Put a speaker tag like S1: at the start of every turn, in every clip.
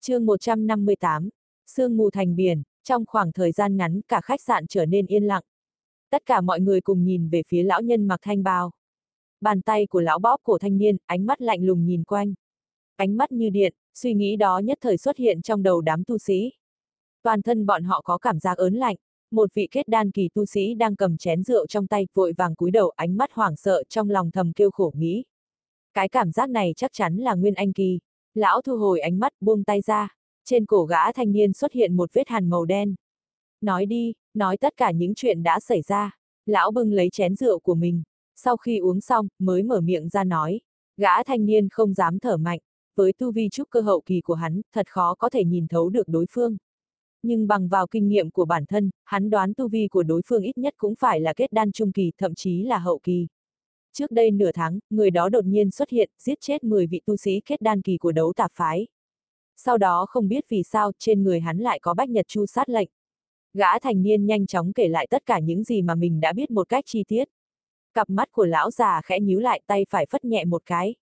S1: chương 158, Sương mù thành biển, trong khoảng thời gian ngắn cả khách sạn trở nên yên lặng. Tất cả mọi người cùng nhìn về phía lão nhân mặc thanh bào. Bàn tay của lão bóp cổ thanh niên, ánh mắt lạnh lùng nhìn quanh. Ánh mắt như điện, suy nghĩ đó nhất thời xuất hiện trong đầu đám tu sĩ. Toàn thân bọn họ có cảm giác ớn lạnh, một vị kết đan kỳ tu sĩ đang cầm chén rượu trong tay, vội vàng cúi đầu ánh mắt hoảng sợ trong lòng thầm kêu khổ nghĩ. Cái cảm giác này chắc chắn là Nguyên Anh kỳ. Lão thu hồi ánh mắt, buông tay ra. Trên cổ gã thanh niên xuất hiện một vết hàn màu đen. Nói đi, nói tất cả những chuyện đã xảy ra. Lão bưng lấy chén rượu của mình. Sau khi uống xong, mới mở miệng ra nói. Gã thanh niên không dám thở mạnh. Với tu vi trúc cơ hậu kỳ của hắn, thật khó có thể nhìn thấu được đối phương. Nhưng bằng vào kinh nghiệm của bản thân, hắn đoán tu vi của đối phương ít nhất cũng phải là kết đan trung kỳ, thậm chí là hậu kỳ. Trước đây nửa tháng, người đó đột nhiên xuất hiện, giết chết 10 vị tu sĩ kết đan kỳ của đấu tạp phái. Sau đó không biết vì sao, trên người hắn lại có bách nhật chu sát lệnh. Gã thành niên nhanh chóng kể lại tất cả những gì mà mình đã biết một cách chi tiết. Cặp mắt của lão già khẽ nhíu lại tay phải phất nhẹ một cái.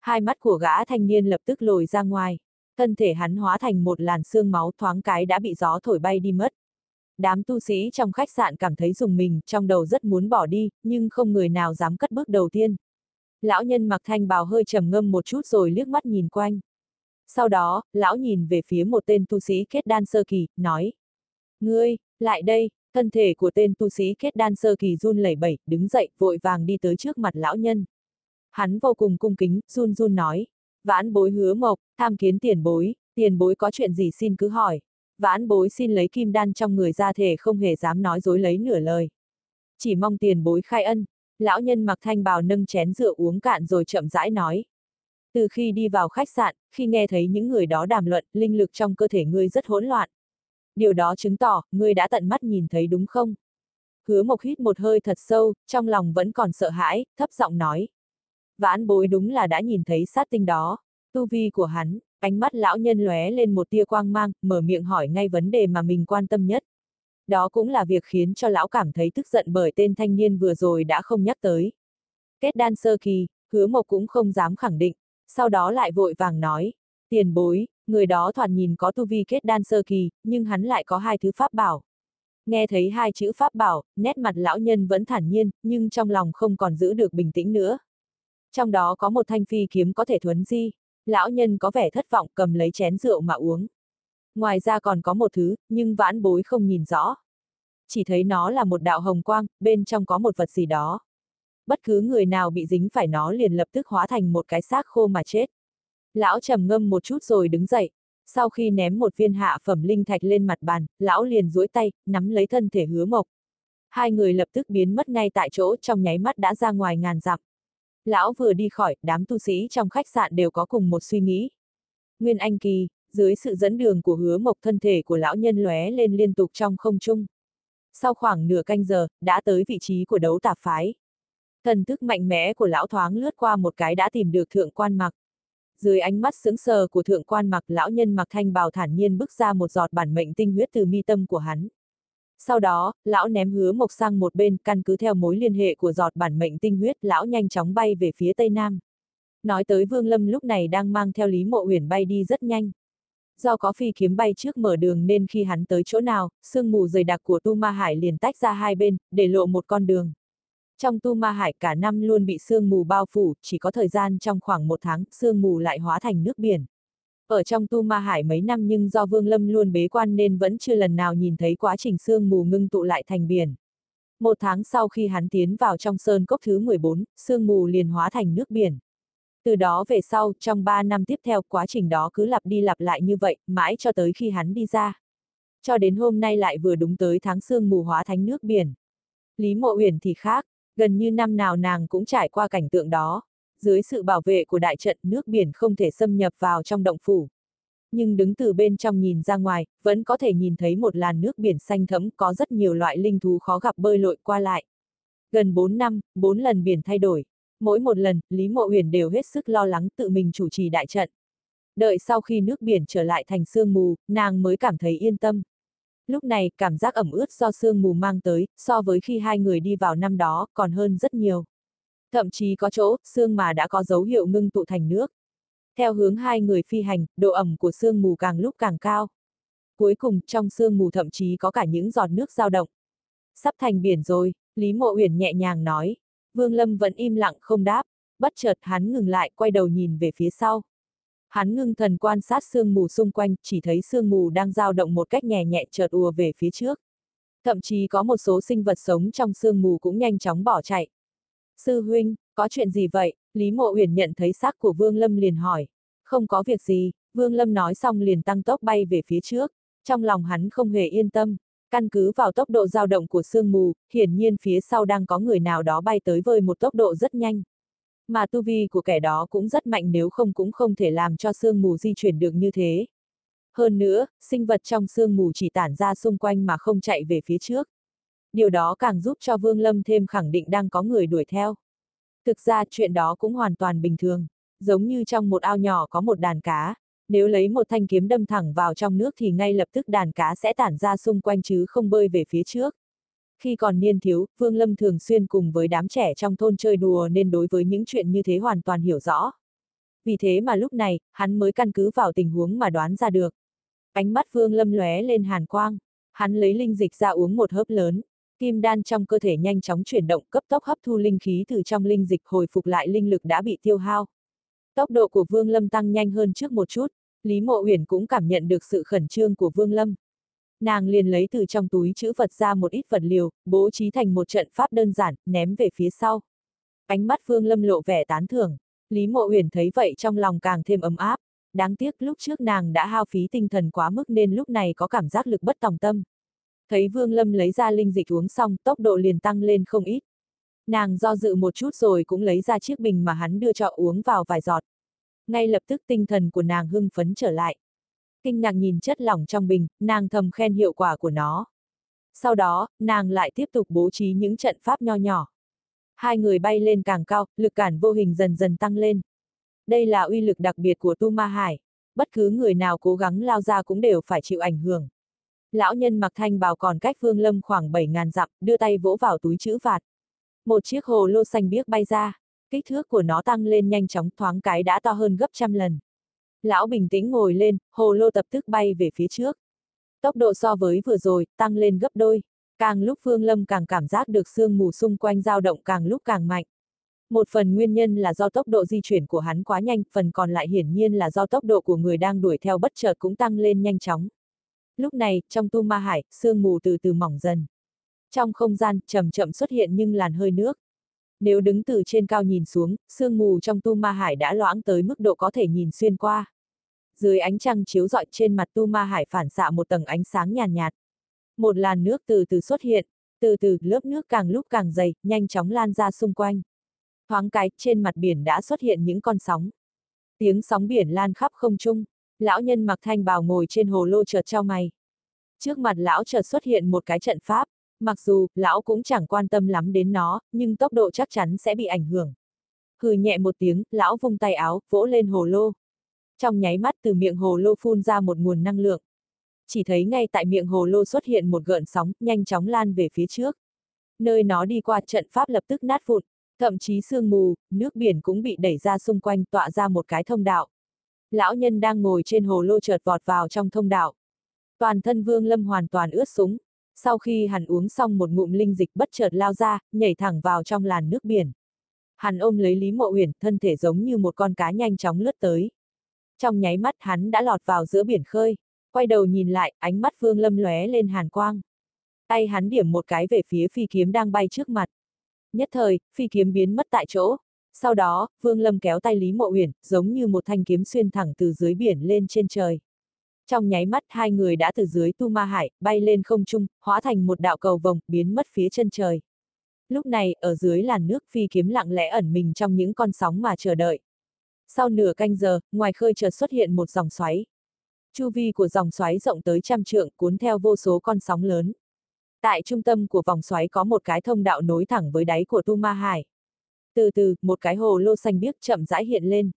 S1: Hai mắt của gã thanh niên lập tức lồi ra ngoài. Thân thể hắn hóa thành một làn xương máu thoáng cái đã bị gió thổi bay đi mất. Đám tu sĩ trong khách sạn cảm thấy dùng mình, trong đầu rất muốn bỏ đi, nhưng không người nào dám cất bước đầu tiên. Lão nhân mặc thanh bào hơi trầm ngâm một chút rồi liếc mắt nhìn quanh. Sau đó, lão nhìn về phía một tên tu sĩ kết đan sơ kỳ, nói. Ngươi, lại đây, thân thể của tên tu sĩ kết đan sơ kỳ run lẩy bẩy, đứng dậy, vội vàng đi tới trước mặt lão nhân. Hắn vô cùng cung kính, run run nói. Vãn bối hứa mộc, tham kiến tiền bối, tiền bối có chuyện gì xin cứ hỏi. Vãn bối xin lấy kim đan trong người ra thể không hề dám nói dối lấy nửa lời. Chỉ mong tiền bối khai ân, lão nhân mặc thanh bào nâng chén rượu uống cạn rồi chậm rãi nói. Từ khi đi vào khách sạn, khi nghe thấy những người đó đàm luận, linh lực trong cơ thể ngươi rất hỗn loạn. Điều đó chứng tỏ, ngươi đã tận mắt nhìn thấy đúng không? Hứa mộc hít một hơi thật sâu, trong lòng vẫn còn sợ hãi, thấp giọng nói. Vãn bối đúng là đã nhìn thấy sát tinh đó. Tu vi của hắn, ánh mắt lão nhân lóe lên một tia quang mang, mở miệng hỏi ngay vấn đề mà mình quan tâm nhất. Đó cũng là việc khiến cho lão cảm thấy tức giận bởi tên thanh niên vừa rồi đã không nhắc tới. Kết đan sơ kỳ, hứa mộc cũng không dám khẳng định, sau đó lại vội vàng nói, tiền bối, người đó thoạt nhìn có tu vi kết đan sơ kỳ, nhưng hắn lại có hai thứ pháp bảo. Nghe thấy hai chữ pháp bảo, nét mặt lão nhân vẫn thản nhiên, nhưng trong lòng không còn giữ được bình tĩnh nữa. Trong đó có một thanh phi kiếm có thể thuấn di, lão nhân có vẻ thất vọng cầm lấy chén rượu mà uống. Ngoài ra còn có một thứ, nhưng vãn bối không nhìn rõ. Chỉ thấy nó là một đạo hồng quang, bên trong có một vật gì đó. Bất cứ người nào bị dính phải nó liền lập tức hóa thành một cái xác khô mà chết. Lão trầm ngâm một chút rồi đứng dậy. Sau khi ném một viên hạ phẩm linh thạch lên mặt bàn, lão liền duỗi tay, nắm lấy thân thể hứa mộc. Hai người lập tức biến mất ngay tại chỗ trong nháy mắt đã ra ngoài ngàn dặm. Lão vừa đi khỏi, đám tu sĩ trong khách sạn đều có cùng một suy nghĩ. Nguyên Anh Kỳ, dưới sự dẫn đường của hứa mộc thân thể của lão nhân lóe lên liên tục trong không trung. Sau khoảng nửa canh giờ, đã tới vị trí của đấu tạp phái. Thần thức mạnh mẽ của lão thoáng lướt qua một cái đã tìm được thượng quan mặc. Dưới ánh mắt sững sờ của thượng quan mặc lão nhân mặc thanh bào thản nhiên bước ra một giọt bản mệnh tinh huyết từ mi tâm của hắn. Sau đó, lão ném hứa mộc sang một bên, căn cứ theo mối liên hệ của giọt bản mệnh tinh huyết, lão nhanh chóng bay về phía tây nam. Nói tới Vương Lâm lúc này đang mang theo Lý Mộ huyền bay đi rất nhanh. Do có phi kiếm bay trước mở đường nên khi hắn tới chỗ nào, sương mù dày đặc của Tu Ma Hải liền tách ra hai bên, để lộ một con đường. Trong Tu Ma Hải cả năm luôn bị sương mù bao phủ, chỉ có thời gian trong khoảng một tháng, sương mù lại hóa thành nước biển. Ở trong tu ma hải mấy năm nhưng do Vương Lâm luôn bế quan nên vẫn chưa lần nào nhìn thấy quá trình sương mù ngưng tụ lại thành biển. Một tháng sau khi hắn tiến vào trong sơn cốc thứ 14, sương mù liền hóa thành nước biển. Từ đó về sau, trong 3 năm tiếp theo, quá trình đó cứ lặp đi lặp lại như vậy, mãi cho tới khi hắn đi ra. Cho đến hôm nay lại vừa đúng tới tháng sương mù hóa thành nước biển. Lý Mộ Uyển thì khác, gần như năm nào nàng cũng trải qua cảnh tượng đó dưới sự bảo vệ của đại trận nước biển không thể xâm nhập vào trong động phủ. Nhưng đứng từ bên trong nhìn ra ngoài, vẫn có thể nhìn thấy một làn nước biển xanh thẫm có rất nhiều loại linh thú khó gặp bơi lội qua lại. Gần 4 năm, 4 lần biển thay đổi. Mỗi một lần, Lý Mộ Huyền đều hết sức lo lắng tự mình chủ trì đại trận. Đợi sau khi nước biển trở lại thành sương mù, nàng mới cảm thấy yên tâm. Lúc này, cảm giác ẩm ướt do sương mù mang tới, so với khi hai người đi vào năm đó, còn hơn rất nhiều. Thậm chí có chỗ, xương mà đã có dấu hiệu ngưng tụ thành nước. Theo hướng hai người phi hành, độ ẩm của sương mù càng lúc càng cao. Cuối cùng, trong sương mù thậm chí có cả những giọt nước dao động. Sắp thành biển rồi, Lý Mộ Uyển nhẹ nhàng nói. Vương Lâm vẫn im lặng không đáp, bất chợt hắn ngừng lại quay đầu nhìn về phía sau. Hắn ngưng thần quan sát sương mù xung quanh, chỉ thấy sương mù đang dao động một cách nhẹ nhẹ chợt ùa về phía trước. Thậm chí có một số sinh vật sống trong sương mù cũng nhanh chóng bỏ chạy. Sư huynh, có chuyện gì vậy? Lý Mộ Uyển nhận thấy xác của Vương Lâm liền hỏi. Không có việc gì, Vương Lâm nói xong liền tăng tốc bay về phía trước. Trong lòng hắn không hề yên tâm. Căn cứ vào tốc độ dao động của sương mù, hiển nhiên phía sau đang có người nào đó bay tới với một tốc độ rất nhanh. Mà tu vi của kẻ đó cũng rất mạnh nếu không cũng không thể làm cho sương mù di chuyển được như thế. Hơn nữa, sinh vật trong sương mù chỉ tản ra xung quanh mà không chạy về phía trước. Điều đó càng giúp cho Vương Lâm thêm khẳng định đang có người đuổi theo. Thực ra chuyện đó cũng hoàn toàn bình thường. Giống như trong một ao nhỏ có một đàn cá, nếu lấy một thanh kiếm đâm thẳng vào trong nước thì ngay lập tức đàn cá sẽ tản ra xung quanh chứ không bơi về phía trước. Khi còn niên thiếu, Vương Lâm thường xuyên cùng với đám trẻ trong thôn chơi đùa nên đối với những chuyện như thế hoàn toàn hiểu rõ. Vì thế mà lúc này, hắn mới căn cứ vào tình huống mà đoán ra được. Ánh mắt Vương Lâm lóe lên hàn quang. Hắn lấy linh dịch ra uống một hớp lớn. Kim đan trong cơ thể nhanh chóng chuyển động cấp tốc hấp thu linh khí từ trong linh dịch hồi phục lại linh lực đã bị tiêu hao. Tốc độ của Vương Lâm tăng nhanh hơn trước một chút, Lý Mộ Uyển cũng cảm nhận được sự khẩn trương của Vương Lâm. Nàng liền lấy từ trong túi chữ vật ra một ít vật liều, bố trí thành một trận pháp đơn giản, ném về phía sau. Ánh mắt Vương Lâm lộ vẻ tán thưởng. Lý Mộ Uyển thấy vậy trong lòng càng thêm ấm áp. Đáng tiếc lúc trước nàng đã hao phí tinh thần quá mức nên lúc này có cảm giác lực bất tòng tâm. Thấy Vương Lâm lấy ra linh dịch uống xong, tốc độ liền tăng lên không ít. Nàng do dự một chút rồi cũng lấy ra chiếc bình mà hắn đưa cho uống vào vài giọt. Ngay lập tức tinh thần của nàng hưng phấn trở lại. Kinh ngạc nhìn chất lỏng trong bình, nàng thầm khen hiệu quả của nó. Sau đó, nàng lại tiếp tục bố trí những trận pháp nho nhỏ. Hai người bay lên càng cao, lực cản vô hình dần dần tăng lên. Đây là uy lực đặc biệt của Tu Ma Hải. Bất cứ người nào cố gắng lao ra cũng đều phải chịu ảnh hưởng. Lão nhân mặc thanh bào còn cách Vương Lâm khoảng 7.000 dặm, đưa tay vỗ vào túi chữ vạt. Một chiếc hồ lô xanh biếc bay ra, kích thước của nó tăng lên nhanh chóng thoáng cái đã to hơn gấp trăm lần. Lão bình tĩnh ngồi lên, hồ lô tập tức bay về phía trước. Tốc độ so với vừa rồi, tăng lên gấp đôi. Càng lúc Phương Lâm càng cảm giác được sương mù xung quanh dao động càng lúc càng mạnh. Một phần nguyên nhân là do tốc độ di chuyển của hắn quá nhanh, phần còn lại hiển nhiên là do tốc độ của người đang đuổi theo bất chợt cũng tăng lên nhanh chóng. Lúc này, trong tu ma hải, sương mù từ từ mỏng dần. Trong không gian, chậm chậm xuất hiện nhưng làn hơi nước. Nếu đứng từ trên cao nhìn xuống, sương mù trong tu ma hải đã loãng tới mức độ có thể nhìn xuyên qua. Dưới ánh trăng chiếu rọi trên mặt tu ma hải phản xạ một tầng ánh sáng nhàn nhạt, nhạt. Một làn nước từ từ xuất hiện, từ từ lớp nước càng lúc càng dày, nhanh chóng lan ra xung quanh. Thoáng cái, trên mặt biển đã xuất hiện những con sóng. Tiếng sóng biển lan khắp không trung, lão nhân mặc thanh bào ngồi trên hồ lô chợt trao mày. Trước mặt lão chợt xuất hiện một cái trận pháp, mặc dù, lão cũng chẳng quan tâm lắm đến nó, nhưng tốc độ chắc chắn sẽ bị ảnh hưởng. Hừ nhẹ một tiếng, lão vung tay áo, vỗ lên hồ lô. Trong nháy mắt từ miệng hồ lô phun ra một nguồn năng lượng. Chỉ thấy ngay tại miệng hồ lô xuất hiện một gợn sóng, nhanh chóng lan về phía trước. Nơi nó đi qua trận pháp lập tức nát vụn, thậm chí sương mù, nước biển cũng bị đẩy ra xung quanh tọa ra một cái thông đạo. Lão nhân đang ngồi trên hồ lô chợt vọt vào trong thông đạo. Toàn thân vương lâm hoàn toàn ướt súng. Sau khi hắn uống xong một ngụm linh dịch bất chợt lao ra, nhảy thẳng vào trong làn nước biển. Hắn ôm lấy Lý Mộ Uyển, thân thể giống như một con cá nhanh chóng lướt tới. Trong nháy mắt hắn đã lọt vào giữa biển khơi, quay đầu nhìn lại, ánh mắt Vương Lâm lóe lên hàn quang. Tay hắn điểm một cái về phía phi kiếm đang bay trước mặt. Nhất thời, phi kiếm biến mất tại chỗ. Sau đó, Vương Lâm kéo tay Lý Mộ Uyển, giống như một thanh kiếm xuyên thẳng từ dưới biển lên trên trời. Trong nháy mắt hai người đã từ dưới tu ma hải, bay lên không trung, hóa thành một đạo cầu vồng, biến mất phía chân trời. Lúc này, ở dưới làn nước phi kiếm lặng lẽ ẩn mình trong những con sóng mà chờ đợi. Sau nửa canh giờ, ngoài khơi chợt xuất hiện một dòng xoáy. Chu vi của dòng xoáy rộng tới trăm trượng, cuốn theo vô số con sóng lớn. Tại trung tâm của vòng xoáy có một cái thông đạo nối thẳng với đáy của Tu Ma Hải. Từ từ, một cái hồ lô xanh biếc chậm rãi hiện lên.